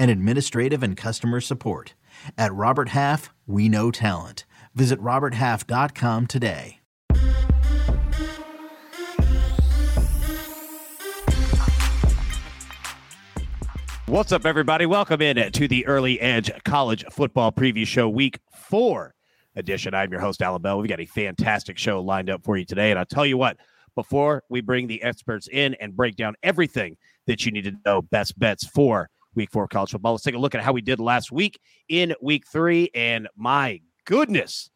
and administrative and customer support. At Robert Half, we know talent. Visit RobertHalf.com today. What's up, everybody? Welcome in to the Early Edge College Football Preview Show, Week Four edition. I'm your host, Allan Bell. We've got a fantastic show lined up for you today, and I'll tell you what. Before we bring the experts in and break down everything that you need to know, best bets for Week Four college football. Let's take a look at how we did last week in Week Three, and my goodness,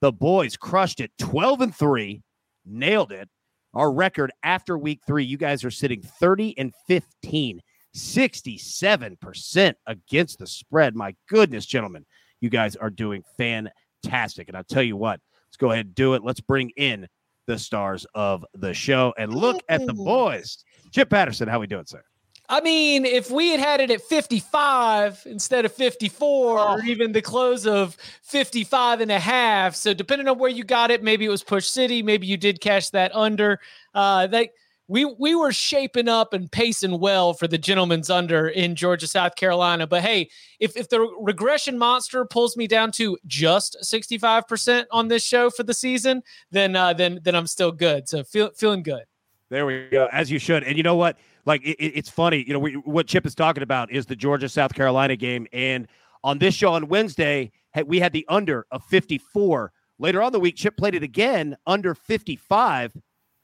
the boys crushed it, twelve and three, nailed it. Our record after Week Three, you guys are sitting thirty and fifteen 67% against the spread. My goodness, gentlemen, you guys are doing fantastic. And I'll tell you what, let's go ahead and do it. Let's bring in the stars of the show and look at the boys. Chip Patterson, how we doing, sir? I mean, if we had had it at 55 instead of 54 oh. or even the close of 55 and a half. So depending on where you got it, maybe it was push city, maybe you did cash that under. Uh that we we were shaping up and pacing well for the gentleman's under in Georgia, South Carolina. But hey, if if the regression monster pulls me down to just 65% on this show for the season, then uh, then then I'm still good. So feel, feeling good. There we go, as you should. And you know what? Like it, it's funny, you know, we, what Chip is talking about is the Georgia South Carolina game, and on this show on Wednesday, we had the under of 54. Later on the week, Chip played it again under 55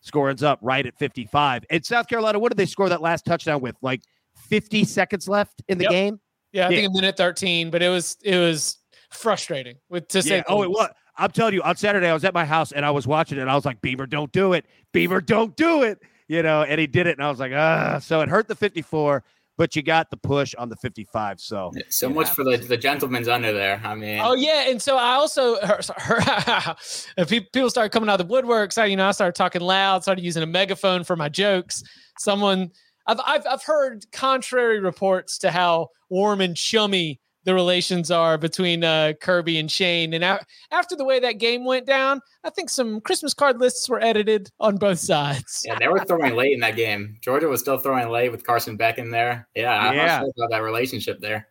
Score ends up right at 55. And South Carolina, what did they score that last touchdown with? Like 50 seconds left in the yep. game? Yeah, I yeah. think a minute 13, but it was it was frustrating with to say. Yeah. Oh, it was. I'm telling you, on Saturday I was at my house and I was watching it. and I was like, Beamer, don't do it. Beamer, don't do it. You know, and he did it, and I was like, ah. So it hurt the 54 but you got the push on the 55. So so much for the the gentleman's under there. I mean, oh yeah, and so I also heard, heard people started coming out of the woodworks, So you know, I started talking loud, started using a megaphone for my jokes. Someone I've I've, I've heard contrary reports to how warm and chummy the relations are between uh, Kirby and Shane. And a- after the way that game went down, I think some Christmas card lists were edited on both sides. Yeah, they were throwing late in that game. Georgia was still throwing late with Carson Beck in there. Yeah, I'm yeah. Sure about that relationship there.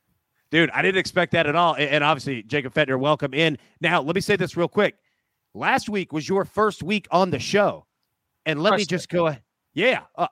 Dude, I didn't expect that at all. And obviously, Jacob Fetner, welcome in. Now, let me say this real quick. Last week was your first week on the show. And let me just go ahead. Yeah. Uh,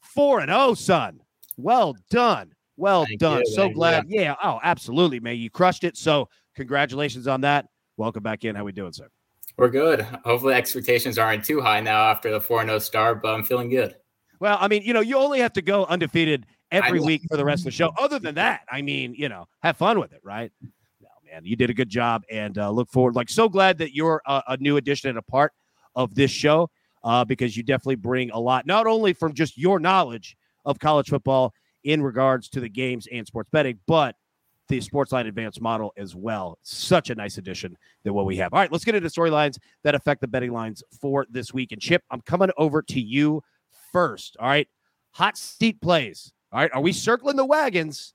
4 and 0, son. Well done. Well Thank done. You, so glad. You. Yeah. Oh, absolutely, man. You crushed it. So congratulations on that. Welcome back in. How we doing, sir? We're good. Hopefully expectations aren't too high now after the 4-0 start, but I'm feeling good. Well, I mean, you know, you only have to go undefeated every week for the rest of the show. Other than that, I mean, you know, have fun with it, right? No, man, you did a good job and uh, look forward. Like, so glad that you're a, a new addition and a part of this show uh, because you definitely bring a lot, not only from just your knowledge of college football in regards to the games and sports betting, but the Sportsline Advanced model as well. Such a nice addition than what we have. All right, let's get into storylines that affect the betting lines for this week. And Chip, I'm coming over to you first. All right, hot seat plays. All right, are we circling the wagons,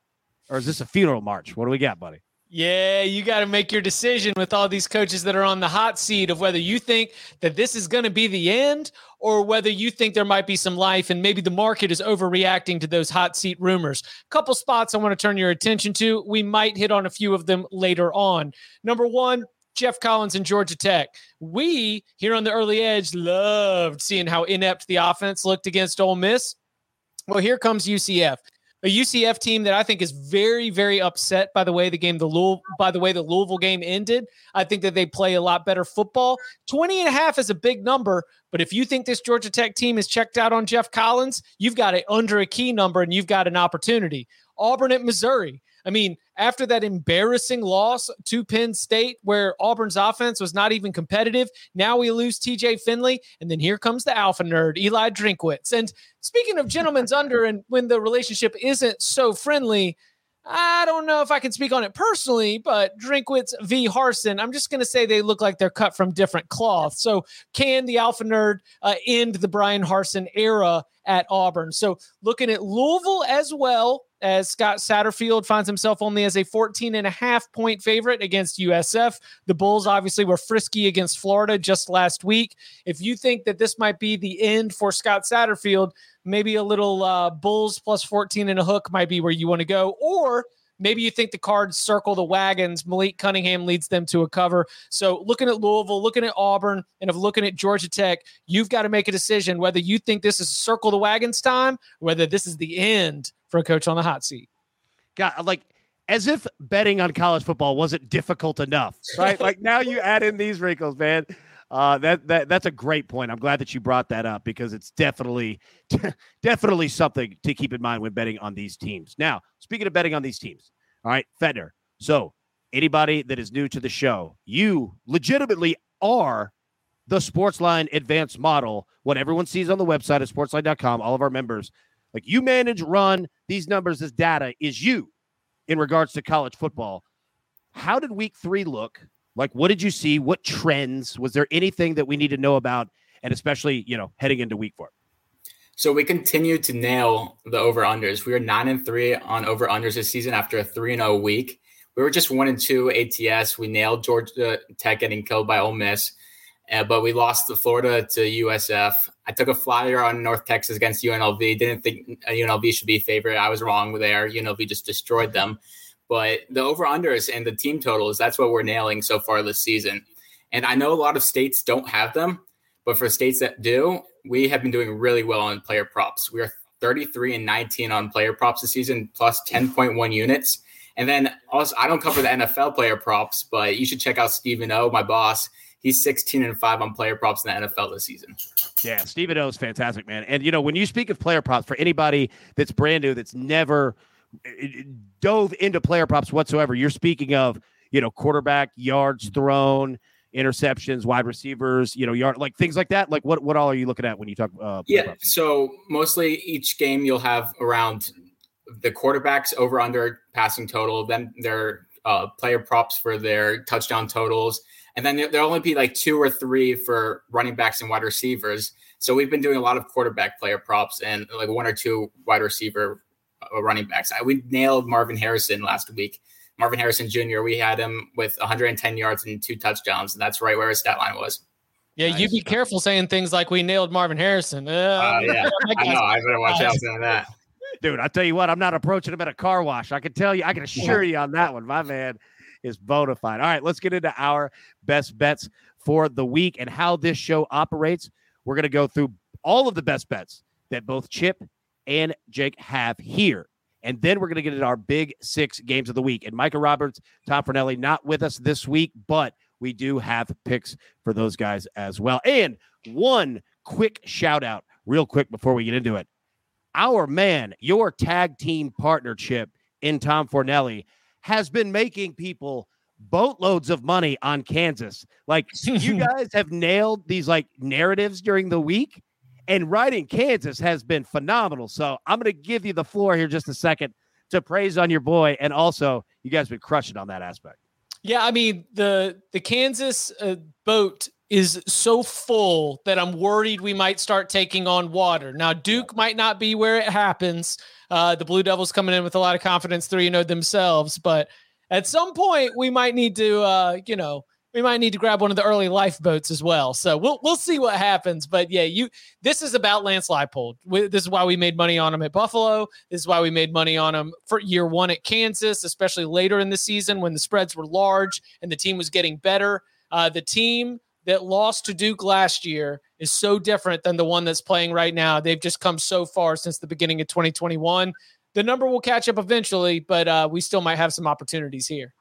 or is this a funeral march? What do we got, buddy? Yeah, you got to make your decision with all these coaches that are on the hot seat of whether you think that this is going to be the end or whether you think there might be some life and maybe the market is overreacting to those hot seat rumors. Couple spots I want to turn your attention to. We might hit on a few of them later on. Number one, Geoff Collins and Georgia Tech. We here on the early edge loved seeing how inept the offense looked against Ole Miss. Well, here comes UCF. A UCF team that I think is very, very upset by the way the game, the Louisville, by the way the Louisville game ended. I think that they play a lot better football. 20 and a half is a big number, but if you think this Georgia Tech team is checked out on Geoff Collins, you've got it under a key number and you've got an opportunity. Auburn at Missouri. I mean, after that embarrassing loss to Penn State, where Auburn's offense was not even competitive, now we lose TJ Finley. And then here comes the alpha nerd, Eli Drinkwitz. And speaking of gentlemen's under, and when the relationship isn't so friendly, I don't know if I can speak on it personally, but Drinkwitz v. Harsin, I'm just going to say they look like they're cut from different cloth. So, can the Alpha Nerd uh, end the Bryan Harsin era at Auburn? So, looking at Louisville as well, as Scott Satterfield finds himself only as a 14 and a half point favorite against USF. The Bulls obviously were frisky against Florida just last week. If you think that this might be the end for Scott Satterfield, maybe a little uh, Bulls plus 14 and a hook might be where you want to go. Or maybe you think the cards circle the wagons. Malik Cunningham leads them to a cover. So looking at Louisville, looking at Auburn, and of looking at Georgia Tech, you've got to make a decision whether you think this is circle the wagons time, whether this is the end for a coach on the hot seat. God, like as if betting on college football wasn't difficult enough, right? like now you add in these wrinkles, man. Uh, that that that's a great point. I'm glad that you brought that up because it's definitely definitely something to keep in mind when betting on these teams. Now, speaking of betting on these teams, all right, Fetner. So, anybody that is new to the show, you legitimately are the Sportsline advanced model. What everyone sees on the website at sportsline.com, all of our members like you manage, run these numbers, this data is you in regards to college football. How did week three look? Like, what did you see? What trends? Was there anything that we need to know about? And especially, you know, heading into week four. So we continue to nail the over unders. We are nine and three on over unders this season after a three and zero week. We were just one and two ATS. We nailed Georgia Tech getting killed by Ole Miss. Uh, but we lost the Florida to USF. I took a flyer on North Texas against UNLV. Didn't think UNLV should be favorite. I was wrong there. UNLV just destroyed them. But the over unders and the team totals, that's what we're nailing so far this season. And I know a lot of states don't have them, but for states that do, we have been doing really well on player props. We are 33 and 19 on player props this season, plus 10.1 units. And then also, I don't cover the NFL player props, but you should check out Stephen O, my boss he's 16 and 5 on player props in the NFL this season. Yeah, Stephen O is fantastic, man. And you know, when you speak of player props for anybody that's brand new, that's never dove into player props whatsoever, you're speaking of, you know, quarterback, yards thrown, interceptions, wide receivers, you know, yard like things like that. Like what what all are you looking at when you talk uh Yeah, props? so mostly each game you'll have around the quarterbacks over under passing total, then their uh, player props for their touchdown totals and then there'll only be like two or three for running backs and wide receivers. So we've been doing a lot of quarterback player props and like one or two wide receiver running backs. I, we nailed Marvin Harrison last week. Marvin Harrison Jr. We had him with 110 yards and two touchdowns, and that's right where his stat line was. Yeah, nice. you be careful saying things like we nailed Marvin Harrison. Uh, uh yeah, I know. I better watch out for that. Dude, I tell you what, I'm not approaching him at a car wash. I can tell you, I can assure you on that one, my man is bona fide. All right, let's get into our best bets for the week and how this show operates. We're going to go through all of the best bets that both Chip and Jake have here. And then we're going to get into our big six games of the week. And Micah Roberts, Tom Fornelli, not with us this week, but we do have picks for those guys as well. And one quick shout out, real quick, before we get into it. Our man, your tag team partnership in Tom Fornelli, has been making people boatloads of money on Kansas. Like you guys have nailed these like narratives during the week, and writing Kansas has been phenomenal. So I'm going to give you the floor here just a second to praise on your boy, and also you guys have been crushing on that aspect. Yeah, I mean the the Kansas uh, boat is so full that I'm worried we might start taking on water. Now Duke might not be where it happens. Uh, the Blue Devils coming in with a lot of confidence, three you know themselves, but at some point we might need to, uh, you know, we might need to grab one of the early lifeboats as well. So we'll we'll see what happens. But yeah, you this is about Lance Leipold. This is why we made money on him at Buffalo. This is why we made money on him for year one at Kansas, especially later in the season when the spreads were large and the team was getting better. Uh, the team that lost to Duke last year is so different than the one that's playing right now. They've just come so far since the beginning of 2021. the number will catch up eventually, but uh, we still might have some opportunities here.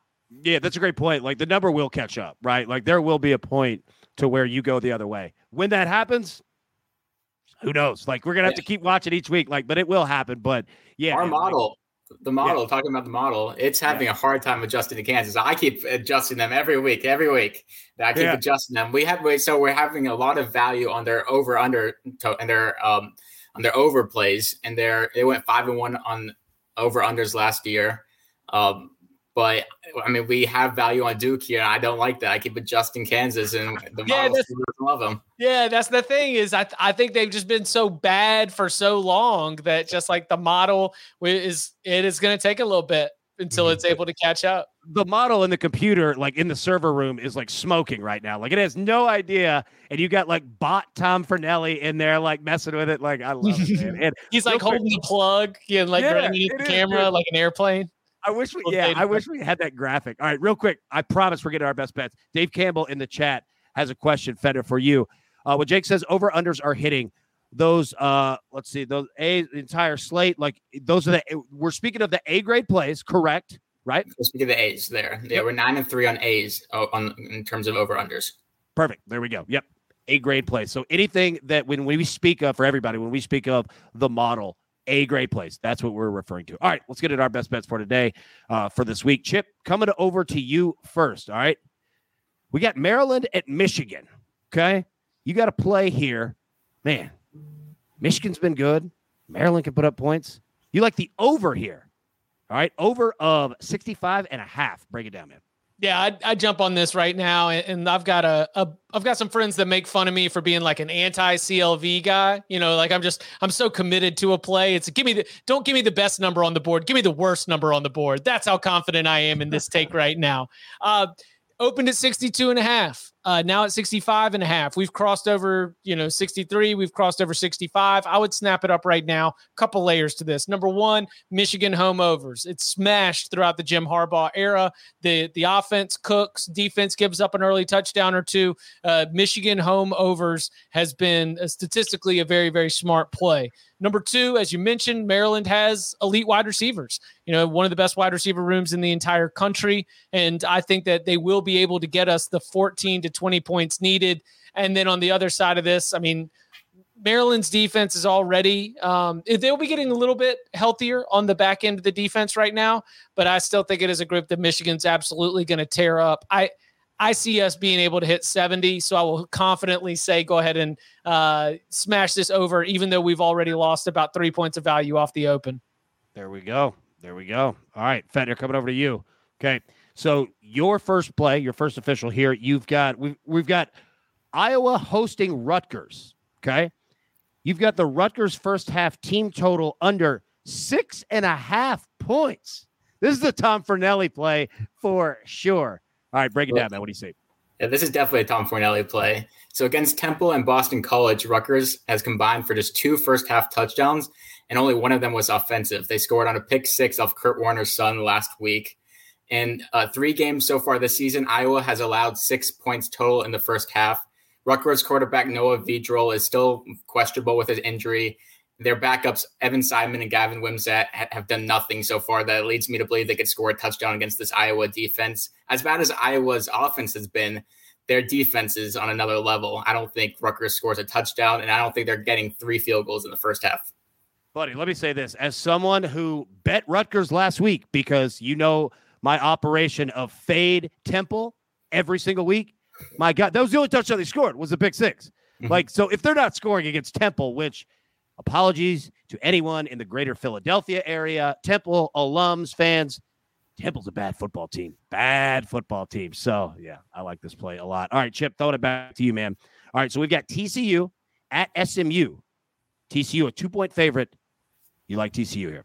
Yeah, that's a great point. Like the number will catch up, right? Like there will be a point to where you go the other way. When that happens, who knows? Like we're gonna have to keep watching each week. Like, but it will happen. But yeah, our man, model, the model, Yeah. talking about the model, it's having a hard time adjusting to Kansas. I keep adjusting them every week, every week. I keep Yeah. adjusting them. We have so we're having a lot of value on their over under and their um on their over plays, and their they went five and one on over unders last year. Um, but I mean, we have value on Duke here. I don't like that. I keep adjusting Kansas, and the Yeah, model that's- doesn't love them. Yeah, that's the thing is I I think they've just been so bad for so long that just like the model is it is going to take a little bit until Mm-hmm. it's able to catch up. the model in the computer, like in the server room, is like smoking right now. Like it has no idea, and you got like bot Tom Fornelli in there, like messing with it. Like I love it, man. And He's Real like quick- holding the plug and like Yeah, bringing it it to is, camera like an airplane. I wish we, yeah, I wish we had that graphic. All right, real quick. I promise we're getting our best bets. Dave Campbell in the chat has a question, Fetner, for you. Uh, when Jake says over unders are hitting those, uh, let's see, those a the entire slate, like those are the we're speaking of the A grade plays, correct? Right? Let's speak of the A's there. Yeah, we're nine and three on A's oh, on in terms of over unders. Perfect. There we go. Yep. A grade plays. So anything that when we speak of for everybody, when we speak of the model, A great place. that's what we're referring to. All right, let's get at our best bets for today, uh, for this week. Chip, coming over to you first. All right. We got Maryland at Michigan. Okay. You got to play here. Man, Michigan's been good. Maryland can put up points. You like the over here. All right. Over of 65 and a half. Break it down, man. Yeah, I I jump on this right now, and, I've got a, a I've got some friends that make fun of me for being like an anti CLV guy. You know, like I'm just I'm so committed to a play. It's give me the don't give me the best number on the board. Give me the worst number on the board. That's how confident I am in this take right now. Uh, opened at 62 and a half. Uh, now at 65 and a half. We've crossed over, you know, 63. We've crossed over 65. I would snap it up right now. Couple layers to this. Number one, Michigan home overs. It's smashed throughout the Jim Harbaugh era the the offense cooks, defense gives up an early touchdown or two. Uh, Michigan home overs has been uh, statistically a very very smart play. Number two, as you mentioned, Maryland has elite wide receivers. You know, one of the best wide receiver rooms in the entire country, and I think that they will be able to get us the 14 to 20 points needed. And then on the other side of this, I mean, Maryland's defense is already um, they'll be getting a little bit healthier on the back end of the defense right now, but I still think it is a group that Michigan's absolutely going to tear up. I I see us being able to hit 70, so I will confidently say go ahead and uh, smash this over, even though we've already lost about three points of value off the open. There we go. There we go. All right, Fetner, coming over to you. Okay, so your first play, your first official here. You've got we've we've got Iowa hosting Rutgers. Okay, you've got the Rutgers first half team total under six and a half points. This is the Tom Fornelli play for sure. All right, break it down, man. What do you see? Yeah, this is definitely a Tom Fornelli play. So against Temple and Boston College, Rutgers has combined for just two first half touchdowns, and only one of them was offensive. They scored on a pick six off Kurt Warner's son last week. In uh, three games so far this season, Iowa has allowed six points total in the first half. Rutgers quarterback Noah Vedral is still questionable with his injury. Their backups, Evan Simon and Gavin Wimsatt, ha- have done nothing so far. That leads me to believe they could score a touchdown against this Iowa defense. As bad as Iowa's offense has been, their defense is on another level. I don't think Rutgers scores a touchdown, and I don't think they're getting three field goals in the first half. Buddy, let me say this as someone who bet Rutgers last week because you know my operation of fade Temple every single week. My God, that was the only touchdown they scored was a pick 6 Mhm. Like, so if they're not scoring against Temple, which apologies to anyone in the greater Philadelphia area, Temple alums, fans, Temple's a bad football team. Bad football team. So yeah, I like this play a lot. All right, Chip, throwing it back to you, man. All right, so we've got TCU at SMU. TCU, a two point favorite. You like TCU here.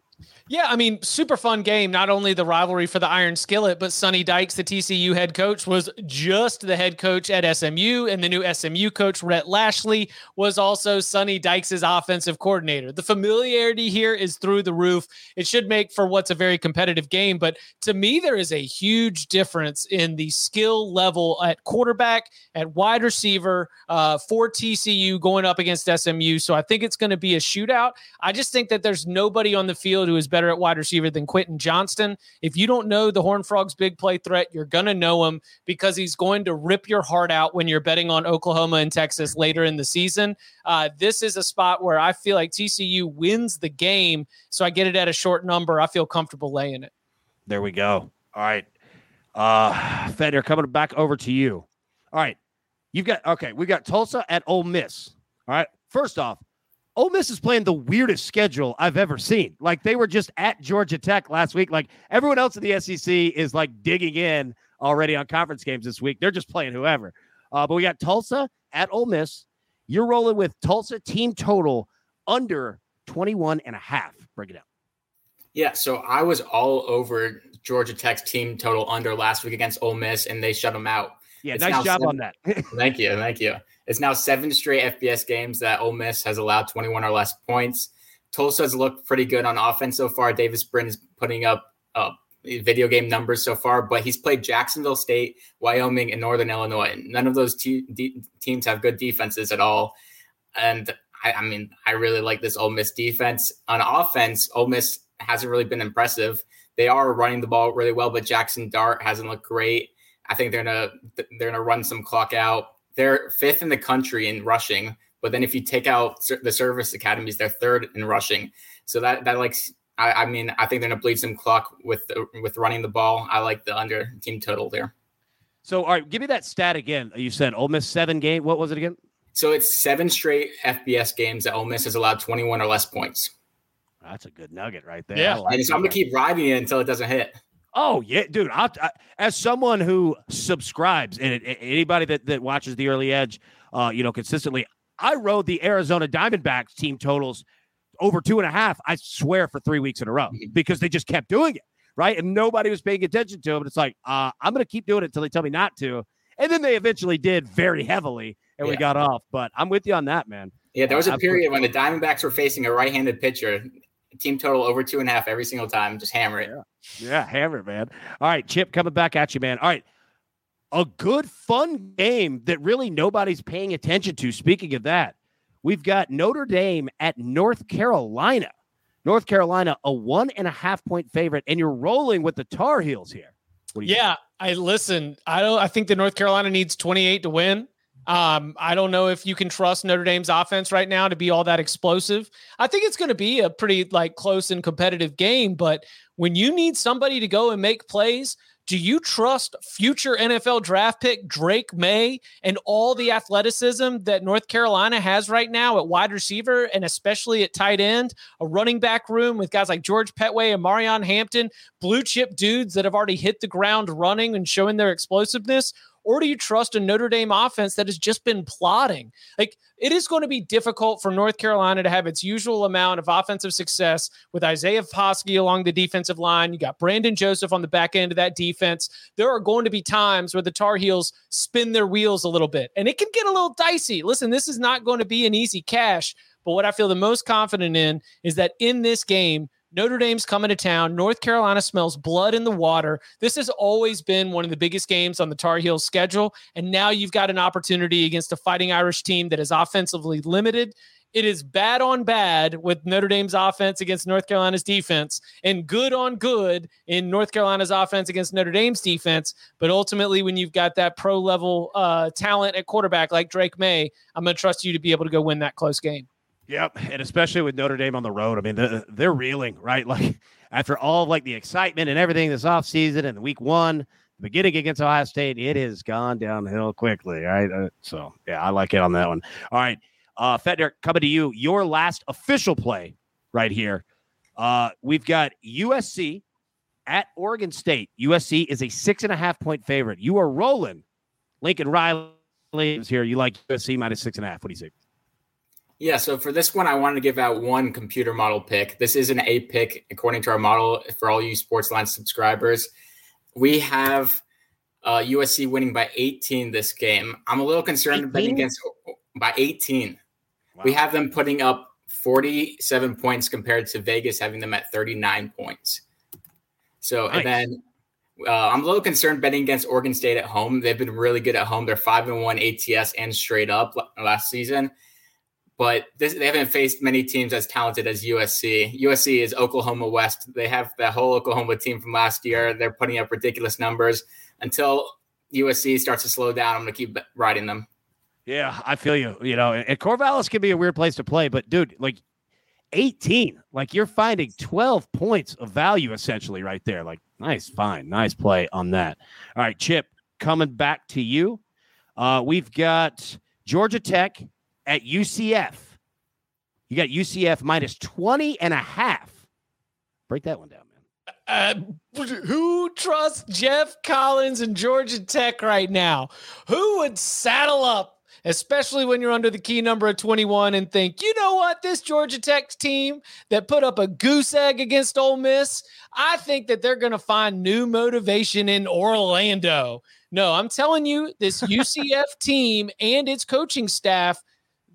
Yeah, I mean, super fun game. Not only the rivalry for the Iron Skillet, but Sonny Dykes, the TCU head coach, was just the head coach at SMU, and the new SMU coach, Rhett Lashlee, was also Sonny Dykes' offensive coordinator. The familiarity here is through the roof. It should make for what's a very competitive game, but to me, there is a huge difference in the skill level at quarterback, at wide receiver uh, for TCU going up against SMU. So I think it's going to be a shootout. I just think that there's nobody on the field Who is better at wide receiver than Quentin Johnston. If you don't know the Horn Frogs' big play threat, you're going to know him because he's going to rip your heart out when you're betting on Oklahoma and Texas later in the season. Uh, this is a spot where I feel like TCU wins the game. So I get it at a short number. I feel comfortable laying it. There we go. All right. Uh, Fetner, coming back over to you. All right. You've got, okay, we got Tulsa at Ole Miss. All right. First off, Ole Miss is playing the weirdest schedule I've ever seen. Like they were just at Georgia Tech last week. Like everyone else in the SEC is like digging in already on conference games this week. They're just playing whoever. Uh, but we got Tulsa at Ole Miss. You're rolling with Tulsa team total under 21 and a half. Break it down. Yeah, so I was all over Georgia Tech's team total under last week against Ole Miss, and they shut them out. Yeah, it's nice job seven, on that. thank you, thank you. It's now seven straight FBS games that Ole Miss has allowed 21 or less points. Tulsa's looked pretty good on offense so far. Davis Brin is putting up uh, video game numbers so far, but he's played Jacksonville State, Wyoming, and Northern Illinois. And None of those teams have good defenses at all. And I, I, mean, I really like this Ole Miss defense. On offense, Ole Miss hasn't really been impressive. They are running the ball really well, but Jackson Dart hasn't looked great. I think they're gonna they're gonna run some clock out. They're fifth in the country in rushing, but then if you take out the service academies, they're third in rushing. So that that like I, I mean I think they're gonna bleed some clock with with running the ball. I like the under team total there. So all right, give me that stat again. You said Ole Miss seven game. What was it again? So it's seven straight FBS games that Ole Miss has allowed 21 or less points. That's a good nugget right there. Yeah, like so I'm gonna keep riding it until it doesn't hit. Oh yeah, dude. I, I, as someone who subscribes and anybody that that watches the early edge, uh, you know, consistently, I rode the Arizona Diamondbacks team totals over two and a half. I swear for three weeks in a row because they just kept doing it right, and nobody was paying attention to them. It's like uh, I'm going to keep doing it until they tell me not to, and then they eventually did very heavily, and yeah. we got off. But I'm with you on that, man. Yeah, there was a period when the Diamondbacks were facing a right-handed pitcher team total over two and a half every single time. Just hammer it. Yeah, yeah hammer it, man. All right, Chip, coming back at you, man. All right. A good, fun game that really nobody's paying attention to. Speaking of that, we've got Notre Dame at North Carolina. North Carolina, a one and a half point favorite, and you're rolling with the Tar Heels here. yeah, think? I listen. I don't. I think that North Carolina needs 28 to win. Um, I don't know if you can trust Notre Dame's offense right now to be all that explosive. I think it's going to be a pretty like close and competitive game, but when you need somebody to go and make plays, do you trust future NFL draft pick Drake Maye and all the athleticism that North Carolina has right now at wide receiver and especially at tight end? A running back room with guys like George Pettaway and Marion Hampton, blue chip dudes that have already hit the ground running and showing their explosiveness? Or do you trust a Notre Dame offense that has just been plotting? Like it is going to be difficult for North Carolina to have its usual amount of offensive success with Isaiah Foskey along the defensive line. You got Brandon Joseph on the back end of that defense. There are going to be times where the Tar Heels spin their wheels a little bit, and it can get a little dicey. Listen, this is not going to be an easy cash. But what I feel the most confident in is that in this game, Notre Dame's coming to town. North Carolina smells blood in the water. This has always been one of the biggest games on the Tar Heels schedule. And now you've got an opportunity against a fighting Irish team that is offensively limited. It is bad on bad with Notre Dame's offense against North Carolina's defense, and good on good in North Carolina's offense against Notre Dame's defense. But ultimately, when you've got that pro level uh, talent at quarterback like Drake Maye, I'm going to trust you to be able to go win that close game. Yep, and especially with Notre Dame on the road, I mean they're, they're reeling, right? Like after all of like the excitement and everything this offseason and week one, the beginning against Ohio State, it has gone downhill quickly, right? Uh, so yeah, I like it on that one. All right, uh, Fetner, coming to you, your last official play right here. Uh, we've got USC at Oregon State. USC is a six and a half point favorite. You are rolling. Lincoln Riley is here. You like USC minus six and a half. What do you say? Yeah, so for this one, I wanted to give out one computer model pick. This is an A pick according to our model for all you Sportsline subscribers. We have uh, USC winning by 18 this game. I'm a little concerned betting against by 18. Wow. We have them putting up 47 points compared to Vegas having them at 39 points. So, nice. and then uh, I'm a little concerned betting against Oregon State at home. They've been really good at home. They're five and one ATS and straight up last season but this, they haven't faced many teams as talented as USC. USC is Oklahoma West. They have the whole Oklahoma team from last year. They're putting up ridiculous numbers. Until USC starts to slow down, I'm going to keep riding them. Yeah, I feel you. You know, and Corvallis can be a weird place to play, but dude, like 18, like you're finding 12 points of value essentially right there. Like, nice, fine, nice play on that. All right, Chip, coming back to you. Uh, we've got Georgia Tech at UCF. You got UCF minus 20 and a half. Break that one down, man. Uh, who trusts Geoff Collins and Georgia Tech right now? Who would saddle up especially when you're under the key number of 21 and think, you know what, this Georgia Tech team that put up a goose egg against Ole Miss, I think that they're going to find new motivation in Orlando. No, I'm telling you, this UCF team and its coaching staff,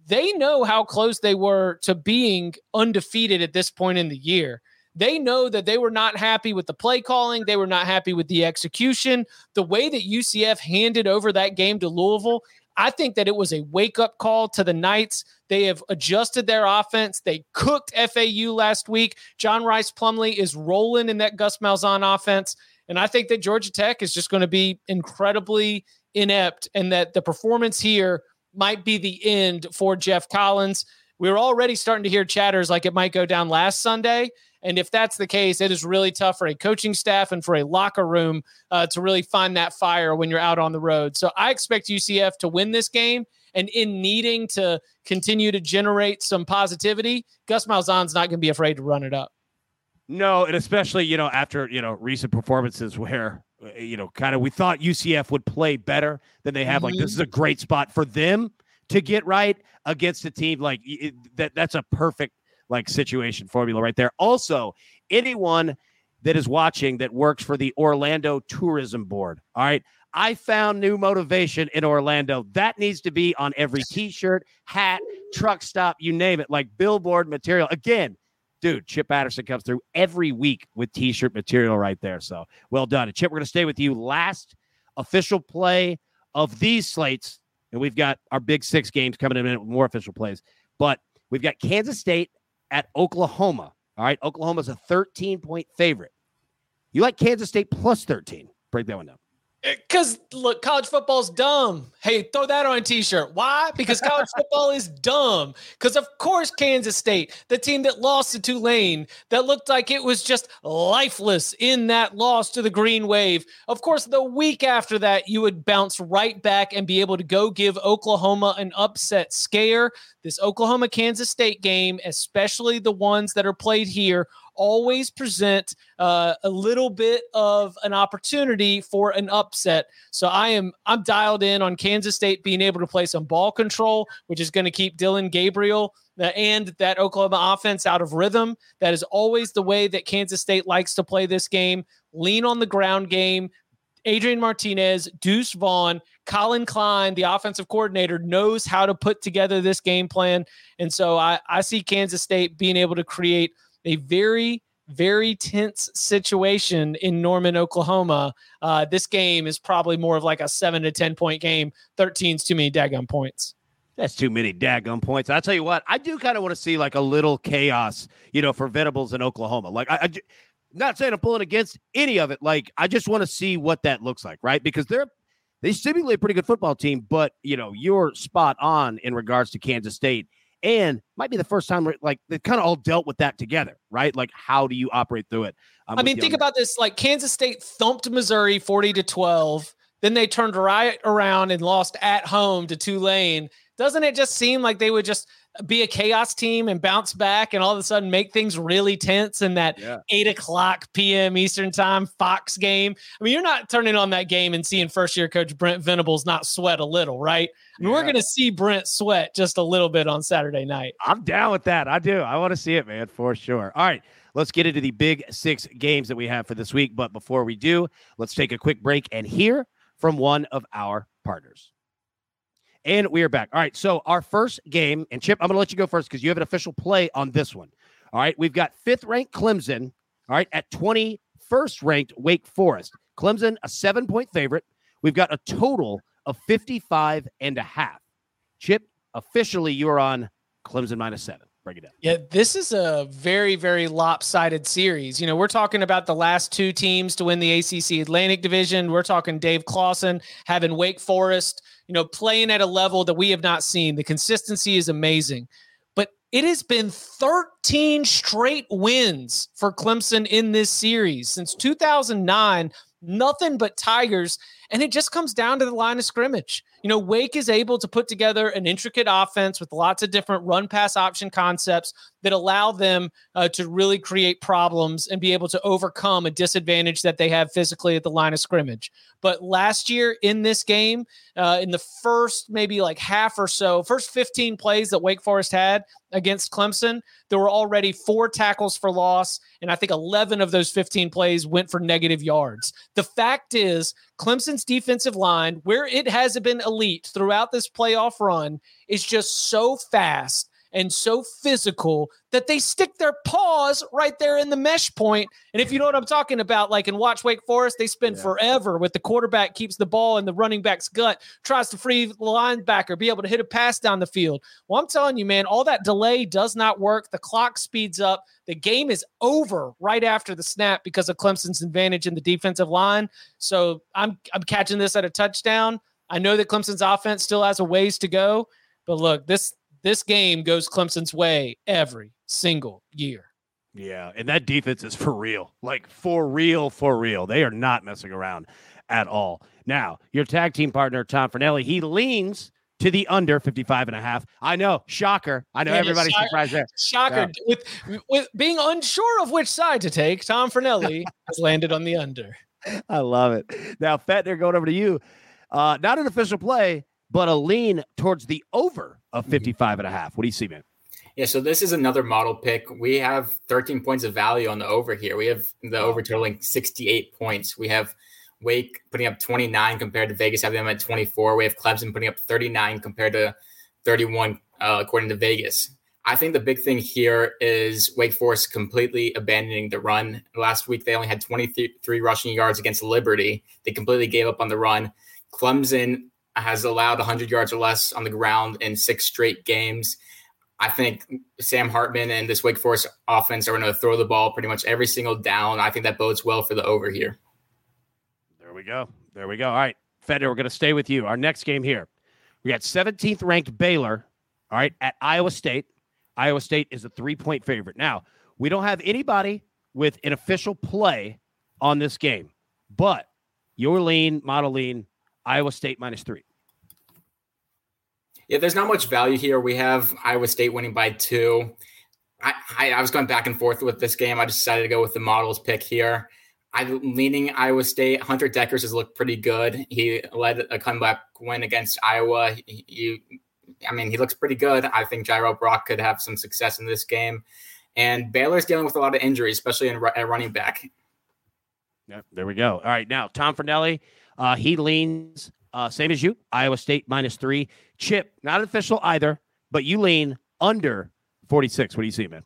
they know how close they were to being undefeated at this point in the year. They know that they were not happy with the play calling. They were not happy with the execution. The way that UCF handed over that game to Louisville, I think that it was a wake up call to the Knights. They have adjusted their offense. They cooked FAU last week. John Rhys Plumlee is rolling in that Gus Malzahn offense. And I think that Georgia Tech is just going to be incredibly inept and that the performance here might be the end for Geoff Collins. We are already starting to hear chatters like it might go down last Sunday. And if that's the case, it is really tough for a coaching staff and for a locker room uh, to really find that fire when you're out on the road. So I expect UCF to win this game. And in needing to continue to generate some positivity, Gus Malzahn's not going to be afraid to run it up. No, and especially, you know, after, you know, recent performances where, you know, kind of we thought UCF would play better than they have. Mm-hmm. Like, this is a great spot for them to get right against a team like it, that. That's a perfect like situation formula right there. Also, anyone that is watching that works for the Orlando Tourism Board, all right, I found new motivation in Orlando. That needs to be on every t shirt, hat, truck stop, you name it, like billboard material. Again, dude, Chip Patterson comes through every week with t shirt material right there. So well done. And Chip, we're going to stay with you. Last official play of these slates. And we've got our big six games coming in a minute with more official plays. But we've got Kansas State at Oklahoma. All right. Oklahoma's a 13 point favorite. You like Kansas State plus 13. Break that one down. Because look, college football's dumb. Hey, throw that on a t-shirt. Why? Because college football is dumb. Because of course, Kansas State, the team that lost to Tulane, that looked like it was just lifeless in that loss to the Green Wave. Of course, the week after that, you would bounce right back and be able to go give Oklahoma an upset scare. This Oklahoma Kansas State game, especially the ones that are played here, always present uh, a little bit of an opportunity for an upset. So I am I'm dialed in on Kansas State being able to play some ball control, which is going to keep Dillon Gabriel uh, and that Oklahoma offense out of rhythm. That is always the way that Kansas State likes to play this game. Lean on the ground game. Adrian Martinez, Deuce Vaughn, Collin Klein, the offensive coordinator, knows how to put together this game plan. And so I, I see Kansas State being able to create a very very tense situation in Norman, Oklahoma. Uh, this game is probably more of like a seven to 10 point game. 13's too many daggum points. That's too many daggum points. I'll tell you what, I do kind of want to see like a little chaos, you know, for Venables in Oklahoma. Like, I, I not saying I'm pulling against any of it. Like, I just want to see what that looks like, right? Because they're they seemingly a pretty good football team, but you know, you're spot on in regards to Kansas State and might be the first time like they kind of all dealt with that together, right? Like, how do you operate through it? I'm i mean, think about this: like Kansas State thumped Missouri forty to twelve, then they turned right around and lost at home to Tulane. Doesn't it just seem like they would just be a chaos team and bounce back and all of a sudden make things really tense in that yeah. eight o'clock p.m. Eastern time Fox game. I mean, you're not turning on that game and seeing first year coach Brent Venables not sweat a little, right? Mean, yeah. we're going to see Brent sweat just a little bit on Saturday night. I'm down with that. I do. I want to see it, man, for sure. All right. Let's get into the big six games that we have for this week. But before we do, let's take a quick break and hear from one of our partners. And we are back. All right. So our first game, and Chip, I'm going to let you go first because you have an official play on this one. All right. We've got fifth ranked Clemson, all right, at 21st ranked Wake Forest. Clemson, a seven point favorite. We've got a total of 55 and a half. Chip, officially you are on Clemson minus seven. Break it down. Yeah, this is a very, very lopsided series. You know, we're talking about the last two teams to win the ACC Atlantic Division. We're talking Dave Clawson having Wake Forest, you know, playing at a level that we have not seen. The consistency is amazing. But it has been 13 straight wins for Clemson in this series since 2009 nothing but Tigers. And it just comes down to the line of scrimmage. You know, Wake is able to put together an intricate offense with lots of different run pass option concepts that allow them uh, to really create problems and be able to overcome a disadvantage that they have physically at the line of scrimmage. But last year in this game, uh, in the first maybe like half or so, first 15 plays that Wake Forest had against Clemson, there were already four tackles for loss. And I think 11 of those 15 plays went for negative yards. The fact is, Clemson's defensive line, where it has been elite throughout this playoff run, is just so fast and so physical that they stick their paws right there in the mesh point. And if you know what I'm talking about, like in Watch Wake Forest, they spend yeah. forever with the quarterback keeps the ball in the running back's gut, tries to free the linebacker, be able to hit a pass down the field. Well, I'm telling you, man, all that delay does not work. The clock speeds up. The game is over right after the snap because of Clemson's advantage in the defensive line. So I'm I'm catching this at a touchdown. I know that Clemson's offense still has a ways to go, but look, this this game goes Clemson's way every single year. Yeah, and that defense is for real. Like for real, for real. They are not messing around at all. Now, your tag team partner, Tom Fornelli, he leans to the under 55 and a half. I know, shocker. I know yeah, everybody's shocker, surprised there. Shocker. Yeah. With with being unsure of which side to take, Tom Fornelli has landed on the under. I love it. Now, Fetner, going over to you. Uh, not an official play, but a lean towards the over of mm-hmm. 55 and a half. What do you see, man? Yeah, so this is another model pick. We have 13 points of value on the over here. We have the over totaling 68 points. We have Wake putting up 29 compared to Vegas having them at 24. We have Clemson putting up 39 compared to 31 uh, according to Vegas. I think the big thing here is Wake Forest completely abandoning the run. Last week they only had 23 rushing yards against Liberty. They completely gave up on the run. Clemson has allowed 100 yards or less on the ground in six straight games. I think Sam Hartman and this Wake Forest offense are going to throw the ball pretty much every single down. I think that bodes well for the over here. There we go. There we go. All right, Fetner, we're going to stay with you. Our next game here, we got 17th ranked Baylor. All right, at Iowa State. Iowa State is a three point favorite. Now, we don't have anybody with an official play on this game, but your lean, model lean, Iowa State minus three. Yeah, there's not much value here. We have Iowa State winning by two. I, I, I was going back and forth with this game. I decided to go with the models pick here. I'm leaning Iowa State. Hunter Dekkers has looked pretty good. He led a comeback win against Iowa. He, he, I mean, he looks pretty good. I think Jirehl Brock could have some success in this game. And Baylor's dealing with a lot of injuries, especially in, at running back. Yeah, there we go. All right, now Tom Fornelli uh, he leans uh, same as you, Iowa State minus three. Chip, not official either, but you lean under 46. What do you see, man?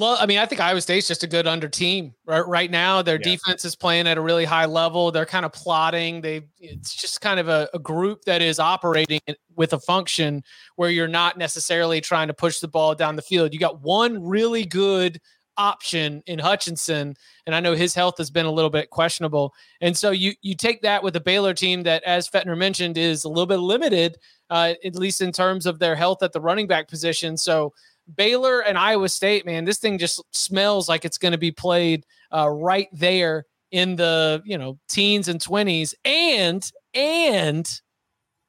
I mean, I think Iowa State's just a good under team right, right now. Their yeah. defense is playing at a really high level. They're kind of plotting. They it's just kind of a, a, group that is operating with a function where you're not necessarily trying to push the ball down the field. You got one really good option in Hutchinson, and I know his health has been a little bit questionable. And so you you take that with a Baylor team that, as Fetner mentioned, is a little bit limited, uh, at least in terms of their health at the running back position. So Baylor and Iowa State, man, this thing just smells like it's going to be played uh, right there in the you know teens and twenties, and and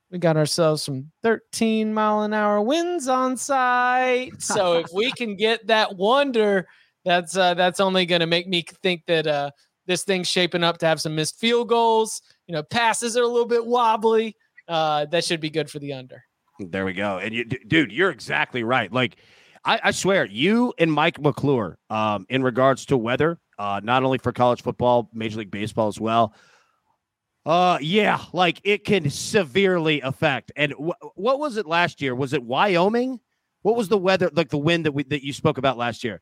we got ourselves some 13 mile an hour winds on site. So if we can get that wonder that's uh, that's only going to make me think that uh, this thing's shaping up to have some missed field goals. You know, passes are a little bit wobbly. Uh, that should be good for the under. There we go. And you, dude, you're exactly right. Like, I, I swear, you and Mike McClure, um, in regards to weather, uh, not only for college football, Major League Baseball as well. Uh, yeah, like it can severely affect. And w- what was it last year? Was it Wyoming? What was the weather like the wind that we that you spoke about last year?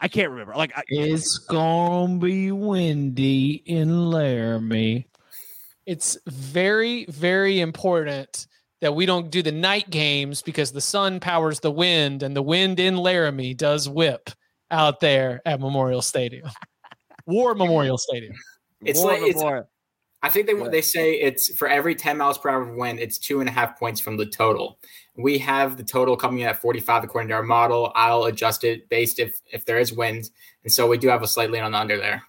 I can't remember. Like I, it's gonna be windy in Laramie. It's very, very important that we don't do the night games because the sun powers the wind and the wind in Laramie does whip out there at Memorial Stadium. War Memorial Stadium. It's War like it's, Memorial. I think they they say it's for every 10 miles per hour of wind, it's two and a half points from the total. We have the total coming in at 45 according to our model. I'll adjust it based if if there is wind, and so we do have a slight lean on the under there.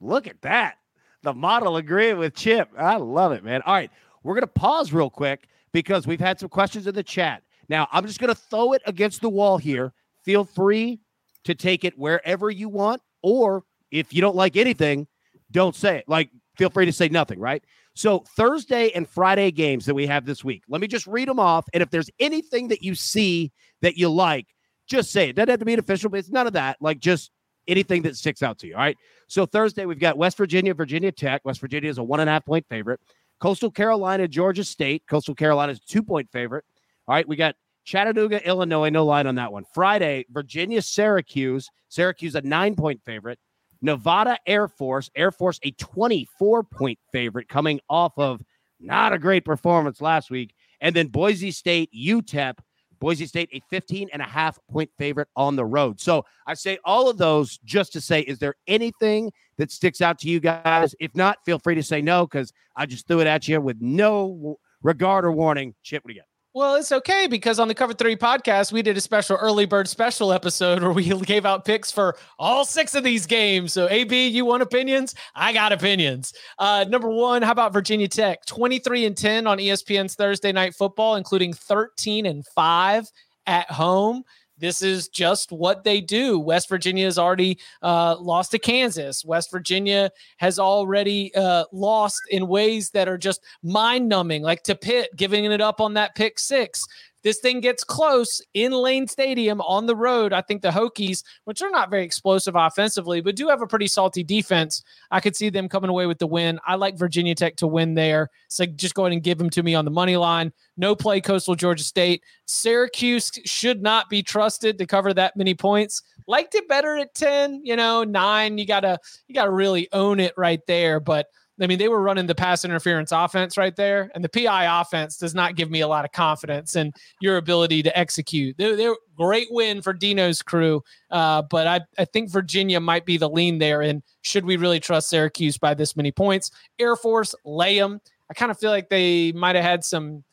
Look at that. The model agreeing with Chip. I love it, man. All right. We're going to pause real quick because we've had some questions in the chat. Now, I'm just going to throw it against the wall here. Feel free to take it wherever you want. Or if you don't like anything, don't say it. Like, feel free to say nothing, right? So, Thursday and Friday games that we have this week, let me just read them off. And if there's anything that you see that you like, just say it. Doesn't have to be an official, but it's none of that. Like, just anything that sticks out to you. All right. So Thursday, we've got West Virginia, Virginia Tech. West Virginia is a one and a half point favorite. Coastal Carolina, Georgia State. Coastal Carolina is two point favorite. All right. We got Chattanooga, Illinois. No line on that one. Friday, Virginia, Syracuse. Syracuse, a nine point favorite. Nevada, Air Force. Air Force, a 24 point favorite coming off of not a great performance last week. And then Boise State, UTEP. Boise State, a 15 and a half point favorite on the road. So I say all of those just to say, is there anything that sticks out to you guys? If not, feel free to say no because I just threw it at you with no regard or warning. Chip, what do you got? Well, it's okay because on the Cover Three podcast, we did a special early bird special episode where we gave out picks for all six of these games. So, AB, you want opinions? I got opinions. Uh, number one, how about Virginia Tech? 23 and 10 on ESPN's Thursday Night Football, including 13 and 5 at home. This is just what they do. West Virginia has already uh, lost to Kansas. West Virginia has already uh, lost in ways that are just mind numbing, like to Pitt giving it up on that pick six. This thing gets close in Lane Stadium on the road. I think the Hokies, which are not very explosive offensively, but do have a pretty salty defense, I could see them coming away with the win. I like Virginia Tech to win there. So just go ahead and give them to me on the money line. No play Coastal Georgia State. Syracuse should not be trusted to cover that many points. Liked it better at 10, you know, nine. You gotta you gotta really own it right there. But I mean, they were running the pass interference offense right there, and the PI offense does not give me a lot of confidence in your ability to execute. They're, they're great win for Dino's crew, uh, but I, I think Virginia might be the lean there. And should we really trust Syracuse by this many points? Air Force, lay 'em. I kind of feel like they might have had some.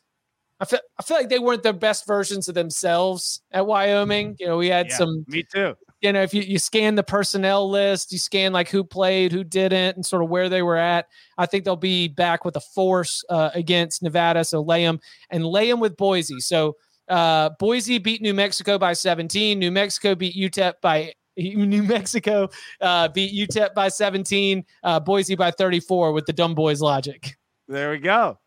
I feel, I feel like they weren't the best versions of themselves at Wyoming. You know, we had Yeah, some Me too. You know, if you, you scan the personnel list, you scan like who played, who didn't, and sort of where they were at, I think they'll be back with a force uh, against Nevada. So lay them and lay them with Boise. So uh, Boise beat New Mexico by 17. New Mexico beat UTEP by New Mexico uh, beat UTEP by 17. Uh, Boise by 34 with the dumb boys logic. There we go.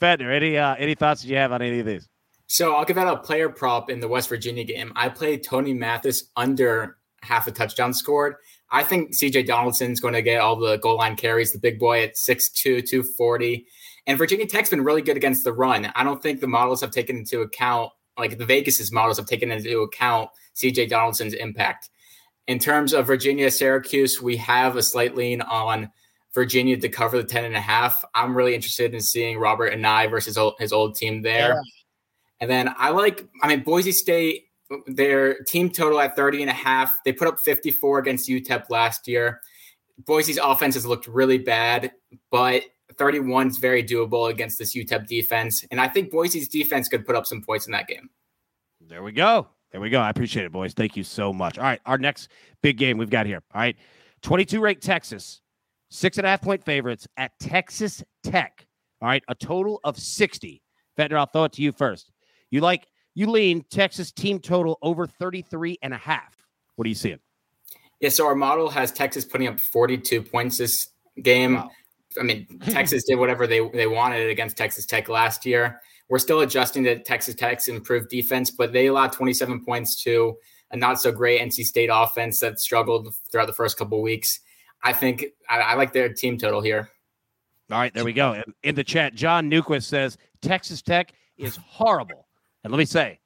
Fetner, any uh, any thoughts that you have on any of these? So I'll give out a player prop in the West Virginia game. I played Tony Mathis under half a touchdown scored. I think CJ Donaldson's going to get all the goal line carries, the big boy at 6'2, 240. And Virginia Tech's been really good against the run. I don't think the models have taken into account, like the Vegas's models have taken into account CJ Donaldson's impact. In terms of Virginia Syracuse, we have a slight lean on Virginia to cover the 10 and a half. I'm really interested in seeing Robert Anae versus his old team there. And then I like, I mean, Boise State, their team total at 30 and a half. They put up 54 against UTEP last year. Boise's offense has looked really bad, but 31 is very doable against this UTEP defense. And I think Boise's defense could put up some points in that game. There we go. There we go. I appreciate it, boys. Thank you so much. All right, our next big game we've got here. All right, 22 ranked Texas, six and a half point favorites at Texas Tech. All right, a total of 60. Fetner, I'll throw it to you first. You like, you lean Texas team total over 33 and a half. What are you seeing? Yeah, so our model has Texas putting up 42 points this game. Wow. I mean, Texas did whatever they, they wanted against Texas Tech last year. We're still adjusting to Texas Tech's improved defense, but they allowed 27 points to a not so great NC State offense that struggled throughout the first couple of weeks. I think I, I like their team total here. All right, there we go. In, in the chat, John Newquist says Texas Tech is horrible. And let me say,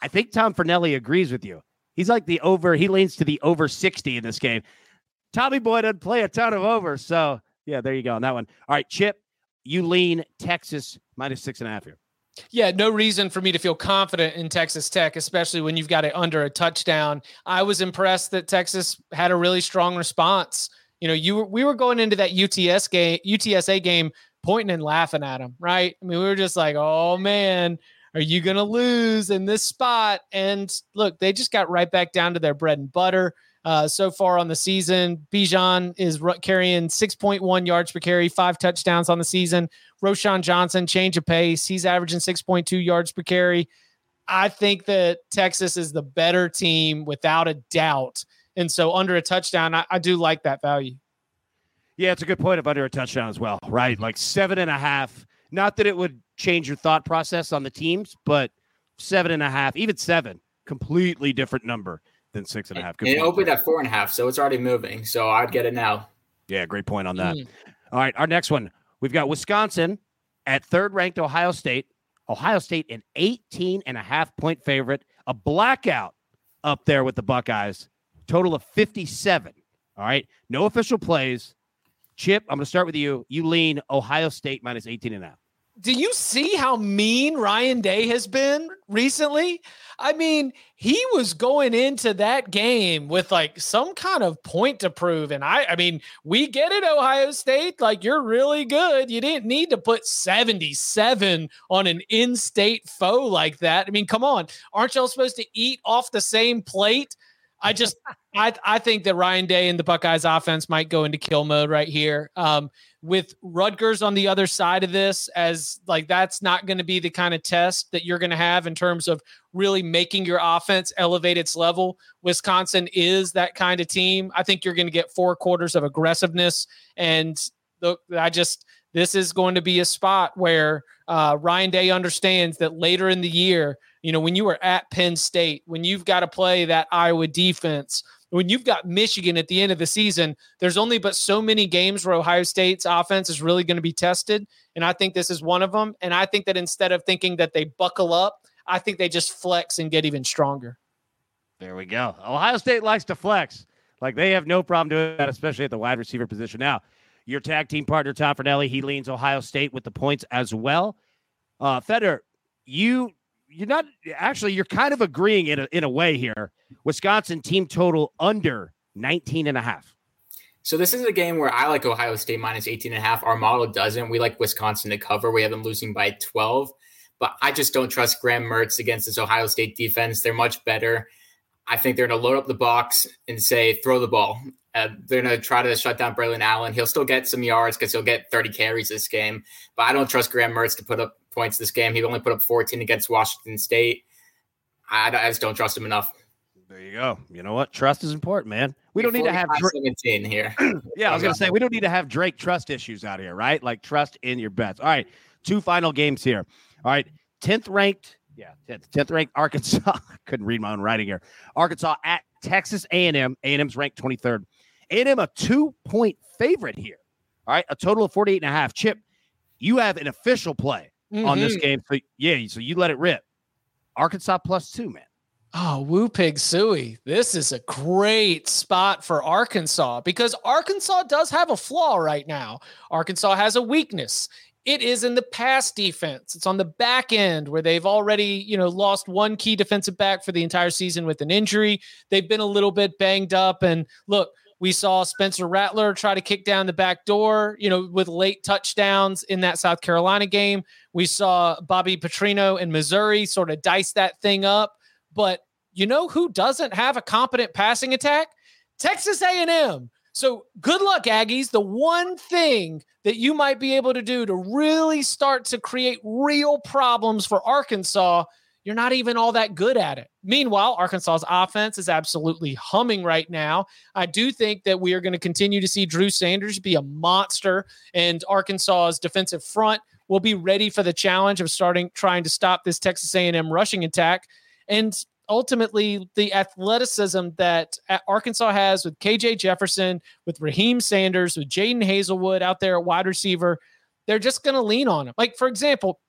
I think Tom Fornelli agrees with you. He's like the over, he leans to the over 60 in this game. Tommy Boy doesn't play a ton of over. So, yeah, there you go on that one. All right, Chip, you lean Texas minus six and a half here. Yeah, no reason for me to feel confident in Texas Tech, especially when you've got it under a touchdown. I was impressed that Texas had a really strong response. You know, you we were going into that UTS game, UTSA game, pointing and laughing at them, right? I mean, we were just like, "Oh man, are you going to lose in this spot?" And look, they just got right back down to their bread and butter. Uh, so far on the season, Bijan is r- carrying 6.1 yards per carry, five touchdowns on the season. Roschon Johnson, change of pace. He's averaging 6.2 yards per carry. I think that Texas is the better team without a doubt. And so under a touchdown, I, I do like that value. Yeah, it's a good point of under a touchdown as well, right? Like seven and a half. Not that it would change your thought process on the teams, but seven and a half, even seven, completely different number than six and a half. Good it opened at four and a half, so it's already moving. So I'd get it now. Yeah, great point on that. Mm. All right, our next one. We've got Wisconsin at third ranked Ohio State. Ohio State an 18 and a half point favorite, a blackout up there with the Buckeyes. Total of 57. All right. No official plays. Chip, I'm going to start with you. You lean Ohio State minus 18 and a half do you see how mean Ryan Day has been recently? I mean, he was going into that game with like some kind of point to prove. And I, I mean, we get it, Ohio State. Like, you're really good. You didn't need to put 77 on an in state foe like that. I mean, come on. Aren't y'all supposed to eat off the same plate? I just I I think that Ryan Day and the Buckeyes offense might go into kill mode right here. Um, with Rutgers on the other side of this, as like that's not going to be the kind of test that you're going to have in terms of really making your offense elevate its level. Wisconsin is that kind of team. I think you're going to get four quarters of aggressiveness, and the, I just this is going to be a spot where uh, Ryan Day understands that later in the year, you know, when you are at Penn State, when you've got to play that Iowa defense when you've got Michigan at the end of the season, there's only but so many games where Ohio State's offense is really going to be tested. And I think this is one of them. And I think that instead of thinking that they buckle up, I think they just flex and get even stronger. There we go. Ohio State likes to flex. Like they have no problem doing that, especially at the wide receiver position. Now, your tag team partner, Tom Fornelli, he leans Ohio State with the points as well. Uh, Fetner, you you're not actually you're kind of agreeing in a, in a way here. Wisconsin team total under 19 and a half. So this is a game where I like Ohio State minus 18 and a half. Our model doesn't. We like Wisconsin to cover. We have them losing by 12. But I just don't trust Graham Mertz against this Ohio State defense. They're much better. I think they're going to load up the box and say, throw the ball. Uh, they're going to try to shut down Braylon Allen. He'll still get some yards because he'll get 30 carries this game. But I don't trust Graham Mertz to put up points this game. He only put up 14 against Washington State. I, I just don't trust him enough. There you go. You know what? Trust is important, man. We don't need to have Drake. 17 here. yeah, I was going to say we don't need to have Drake trust issues out here, right? Like trust in your bets. All right, two final games here. All right, 10th ranked, yeah, 10th, 10th ranked Arkansas. couldn't read my own writing here. Arkansas at Texas A&M. A&M's ranked 23rd. A&M a two-point favorite here. All right, a total of 48 and a half. Chip, you have an official play mm-hmm. on this mm-hmm. game. So yeah, so you let it rip. Arkansas plus two, man. Oh, Woo Pig Sooie. This is a great spot for Arkansas because Arkansas does have a flaw right now. Arkansas has a weakness. It is in the pass defense. It's on the back end where they've already, you know, lost one key defensive back for the entire season with an injury. They've been a little bit banged up. And look, we saw Spencer Rattler try to kick down the back door, you know, with late touchdowns in that South Carolina game. We saw Bobby Petrino in Missouri sort of dice that thing up. But you know who doesn't have a competent passing attack? Texas A&M. So good luck, Aggies. The one thing that you might be able to do to really start to create real problems for Arkansas – you're not even all that good at it. Meanwhile, Arkansas's offense is absolutely humming right now. I do think that we are going to continue to see Drew Sanders be a monster, and Arkansas's defensive front will be ready for the challenge of starting trying to stop this Texas A&M rushing attack. And ultimately, the athleticism that uh, Arkansas has with KJ Jefferson, with Raheem Sanders, with Jadon Haselwood out there at wide receiver, they're just going to lean on him. Like, for example,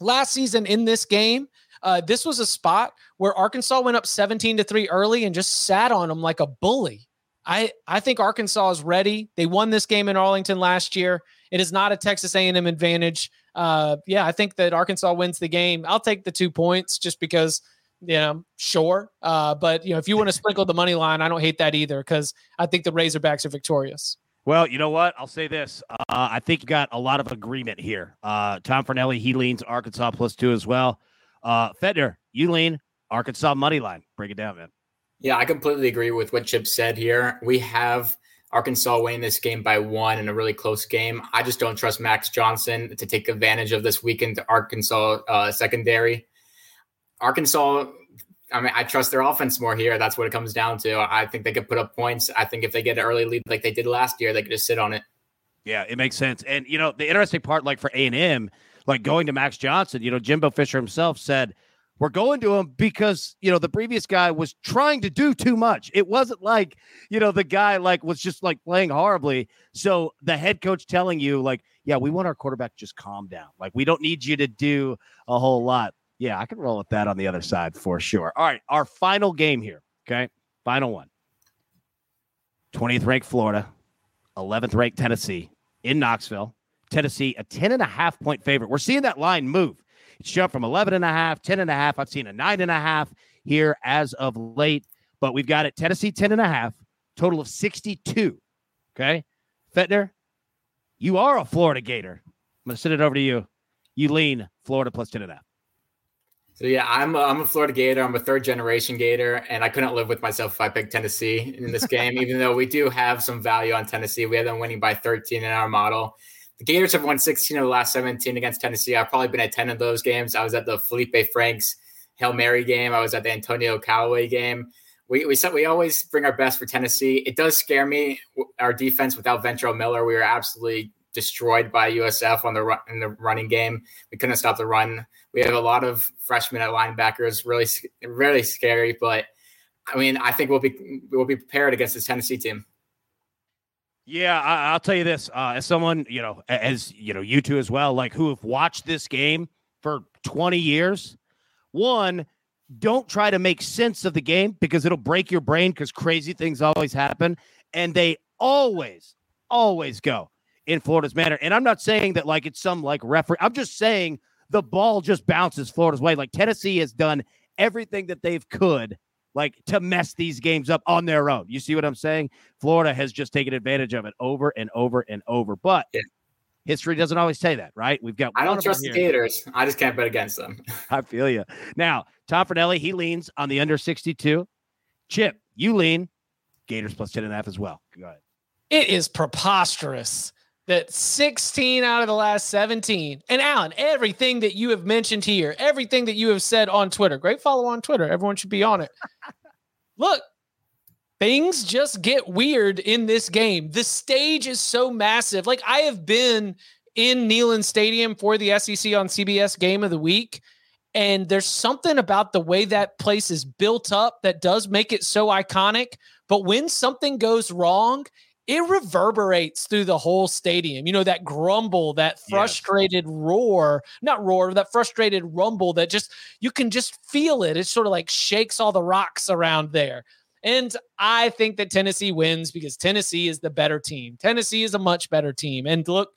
last season in this game, uh, this was a spot where Arkansas went up 17 to 3 early and just sat on them like a bully. I, I think Arkansas is ready. They won this game in Arlington last year. It is not a Texas A&M advantage. uh, yeah, I think that Arkansas wins the game. I'll take the two points just because, you know, sure. Uh, but, you know, if you want to sprinkle the money line, I don't hate that either because I think the Razorbacks are victorious. Well, you know what? I'll say this. Uh, I think you got a lot of agreement here. Uh, Tom Fornelli, he leans Arkansas plus two as well. Uh, Fetner, you lean Arkansas money line. Break it down, man. Yeah, I completely agree with what Chip said here. We have Arkansas winning this game by one in a really close game. I just don't trust Max Johnson to take advantage of this weakened Arkansas uh, secondary. Arkansas, I mean, I trust their offense more here. That's what it comes down to. I think they could put up points. I think if they get an early lead like they did last year, they could just sit on it. Yeah, it makes sense. And you know, the interesting part, like for A and M, like going to Max Johnson, you know, Jimbo Fisher himself said we're going to him because you know the previous guy was trying to do too much. It wasn't like you know the guy like was just like playing horribly. So the head coach telling you like, yeah, we want our quarterback just calm down. Like we don't need you to do a whole lot. Yeah, I can roll with that on the other side for sure. All right, our final game here. Okay, final one. 20th ranked Florida, 11th ranked Tennessee in Knoxville. Tennessee, a 10 and a half point favorite. We're seeing that line move. It's jumped from 11 and a half, 10 and a half. I've seen a nine and a half here as of late, but we've got it Tennessee 10 and a half, total of 62. Okay. Fetner, you are a Florida Gator. I'm going to send it over to you. You lean Florida plus 10 and a half. So yeah, I'm a, I'm a Florida Gator. I'm a third generation Gator, and I couldn't live with myself if I picked Tennessee in this game. even though we do have some value on Tennessee, we have them winning by 13 in our model. The Gators have won 16 of the last 17 against Tennessee. I've probably been at 10 of those games. I was at the Felipe Franks Hail Mary game. I was at the Antonio Callaway game. We, we we always bring our best for Tennessee. It does scare me our defense without Ventrell Miller. We were absolutely destroyed by USF on the run, in the running game. We couldn't stop the run. We have a lot of freshmen at linebackers, really really scary. But I mean, I think we'll be we'll be prepared against this Tennessee team. Yeah, I, will tell you this: uh, as someone you know, as you know, you two as well, like who have watched this game for 20 years. One, don't try to make sense of the game because it'll break your brain because crazy things always happen, and they always, always go in Florida's manner. And I'm not saying that like it's some like referee. I'm just saying the ball just bounces Florida's way. Like Tennessee has done everything that they've could like to mess these games up on their own. You see what I'm saying? Florida has just taken advantage of it over and over and over. But yeah. history doesn't always say that, right? We've got. I don't trust the Gators. I just can't bet against them. I feel you. Now, Tom Fornelli, he leans on the under 62. Chip, you lean Gators plus 10 and a half as well. Go ahead. It is preposterous that 16 out of the last 17 and alan everything that you have mentioned here everything that you have said on twitter great follow on twitter everyone should be on it look things just get weird in this game the stage is so massive like i have been in Neyland Stadium for the SEC on CBS game of the week. And there's something about the way that place is built up that does make it so iconic. But when something goes wrong, it reverberates through the whole stadium. You know, that grumble, that frustrated yes. roar, not roar, that frustrated rumble that just, you can just feel it. It sort of like shakes all the rocks around there. And I think that Tennessee wins because Tennessee is the better team. Tennessee is a much better team. And look,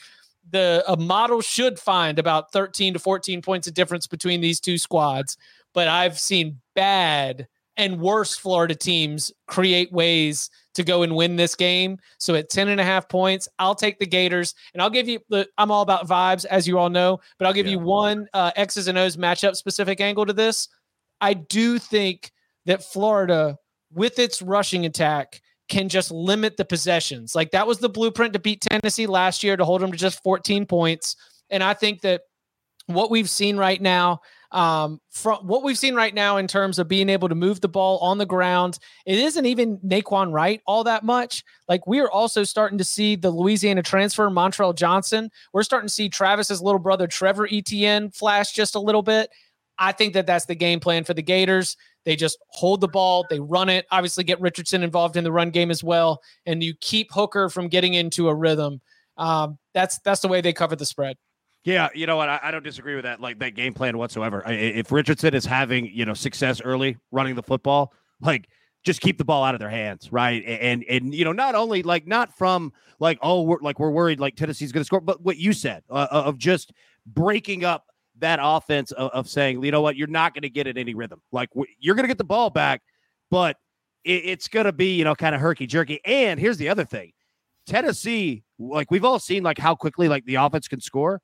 the a model should find about 13 to 14 points of difference between these two squads. But I've seen bad and worse Florida teams create ways to go and win this game. So at 10 and a half points, I'll take the Gators and I'll give you the, I'm all about vibes, as you all know, but I'll give yeah. you one uh, X's and O's matchup specific angle to this. I do think that Florida, with its rushing attack, can just limit the possessions. Like that was the blueprint to beat Tennessee last year to hold them to just 14 points. And I think that what we've seen right now um, from what we've seen right now in terms of being able to move the ball on the ground, it isn't even Nay'Quan Wright all that much. Like we are also starting to see the Louisiana transfer, Montrell Johnson. We're starting to see Travis's little brother, Trevor Etienne, flash just a little bit. I think that that's the game plan for the Gators. They just hold the ball, they run it, obviously get Richardson involved in the run game as well, and you keep Hooker from getting into a rhythm. Um, that's that's the way they cover the spread. Yeah, you know what? I, I, don't disagree with that, like that game plan whatsoever. I, if Richardson is having you know success early running the football, like just keep the ball out of their hands, right? And and you know not only like not from like oh we're like we're worried like Tennessee's going to score, but what you said uh, uh, of just breaking up that offense of, of saying, you know what, you're not going to get it any rhythm. Like w- you're going to get the ball back, but it, it's going to be, you know, kind of herky jerky. And here's the other thing Tennessee, like we've all seen, like how quickly like the offense can score.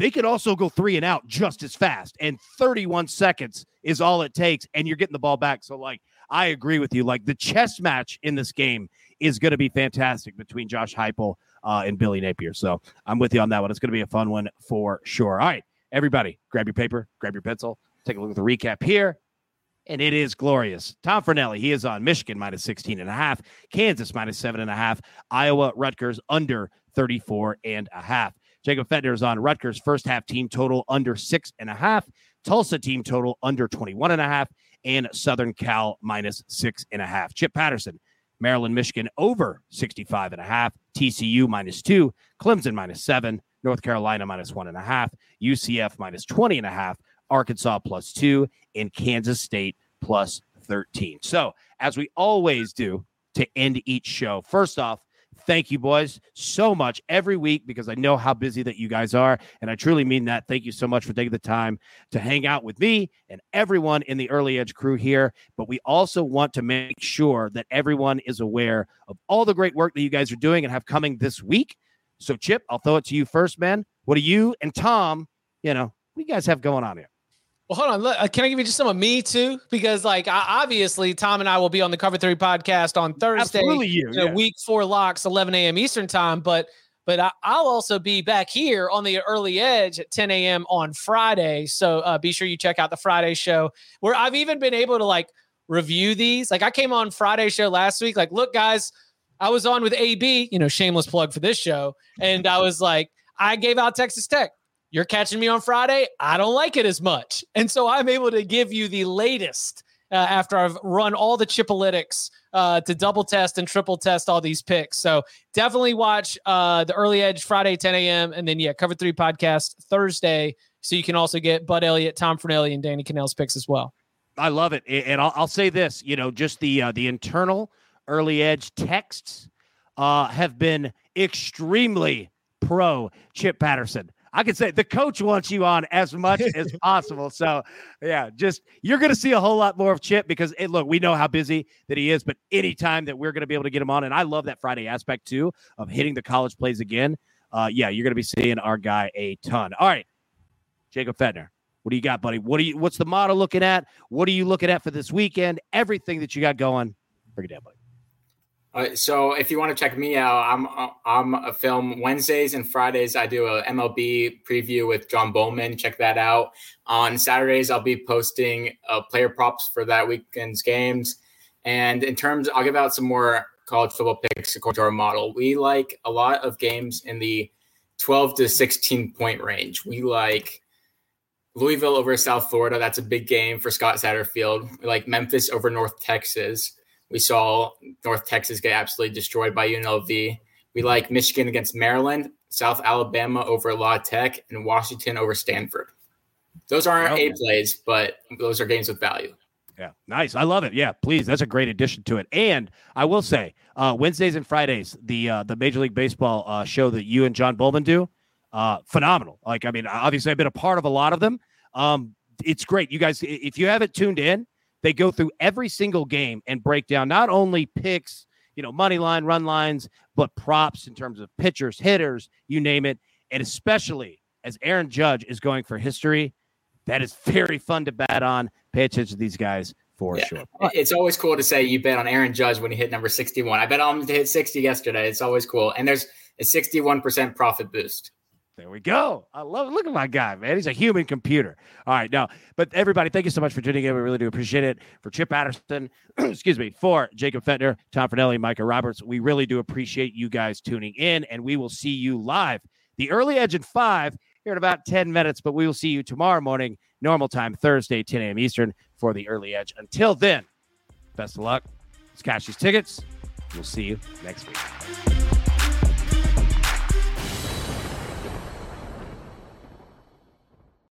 They could also go three and out just as fast. And 31 seconds is all it takes, and you're getting the ball back. So, like, I agree with you. Like the chess match in this game is going to be fantastic between Josh Heupel uh, and Billy Napier. So I'm with you on that one. It's going to be a fun one for sure. All right, everybody, grab your paper, grab your pencil, take a look at the recap here. And it is glorious. Tom Fornelli, he is on Michigan minus 16 and a half, Kansas minus seven and a half, Iowa Rutgers under 34 and a half. Jacob Fetner is on Rutgers. First half team total under six and a half, Tulsa team total under 21 and a half, and Southern Cal minus six and a half. Chip Patterson, Maryland, Michigan over 65 and a half, TCU minus two, Clemson minus seven, North Carolina minus one and a half, UCF minus 20 and a half, Arkansas plus two, and Kansas State plus 13. So, as we always do to end each show, first off, Thank you, boys, so much every week because I know how busy that you guys are. And I truly mean that. Thank you so much for taking the time to hang out with me and everyone in the Early Edge crew here. But we also want to make sure that everyone is aware of all the great work that you guys are doing and have coming this week. So, Chip, I'll throw it to you first, man. What do you and Tom, you know, what do you guys have going on here? Well, hold on. Look, uh, can I give you just some of me too? Because like obviously, Tom and I will be on the Cover Three podcast on Thursday. Absolutely, you. you know, yeah. Week four locks, 11 a.m. Eastern time. But but I, will also be back here on the early edge at 10 a.m. on Friday. So uh, be sure you check out the Friday show where I've even been able to like review these. Like I came on Friday show last week. Like, look, guys, I was on with AB. You know, shameless plug for this show, and I was like, I gave out Texas Tech you're catching me on Friday. I don't like it as much. And so I'm able to give you the latest uh, after I've run all the chipolytics uh, to double test and triple test all these picks. So definitely watch uh, the early edge Friday, 10 a.m. And then, yeah, cover three podcast Thursday. So you can also get Bud Elliott, Tom Fornelli, and Danny Kanell's picks as well. I love it. And I'll, I'll say this, you know, just the uh, the internal early edge texts uh, have been extremely pro Chip Patterson. I can say the coach wants you on as much as possible. So, yeah, just you're going to see a whole lot more of Chip because it, look, we know how busy that he is, but anytime that we're going to be able to get him on, and I love that Friday aspect too of hitting the college plays again. Uh, yeah, you're going to be seeing our guy a ton. All right, Jacob Fetner, what do you got, buddy? What do you? What's the model looking at? What are you looking at for this weekend? Everything that you got going, bring it down, buddy. Uh, so if you want to check me out, I'm I'm a film Wednesdays and Fridays. I do a MLB preview with John Bowman. Check that out. On Saturdays, I'll be posting uh, player props for that weekend's games. And in terms, I'll give out some more college football picks according to our model. We like a lot of games in the 12 to 16 point range. We like Louisville over South Florida. That's a big game for Scott Satterfield. We like Memphis over North Texas. We saw North Texas get absolutely destroyed by UNLV. We like Michigan against Maryland, South Alabama over La Tech, and Washington over Stanford. Those aren't A plays, but those are games with value. Yeah, nice. I love it. Yeah, please. That's a great addition to it. And I will say, uh, Wednesdays and Fridays, the uh, the Major League Baseball uh, show that you and John Bowman do, uh, phenomenal. Like, I mean, obviously, I've been a part of a lot of them. Um, it's great. You guys, if you haven't tuned in, they go through every single game and break down not only picks, you know, money line, run lines, but props in terms of pitchers, hitters, you name it. And especially as Aaron Judge is going for history, that is very fun to bet on. Pay attention to these guys for yeah. sure. It's always cool to say you bet on Aaron Judge when he hit number 61. I bet on him to hit 60 yesterday. It's always cool. And there's a 61% profit boost. There we go. I love it. Look at my guy, man. He's a human computer. All right. Now, but everybody, thank you so much for tuning in. We really do appreciate it. For Chip Patterson, excuse me, for Jacob Fetner, Tom Fornelli, Micah Roberts, we really do appreciate you guys tuning in, and we will see you live. The early edge at five here in about 10 minutes, but we will see you tomorrow morning, normal time, Thursday, 10 a.m. Eastern, for the early edge. Until then, best of luck. Let's cash these tickets. We'll see you next week.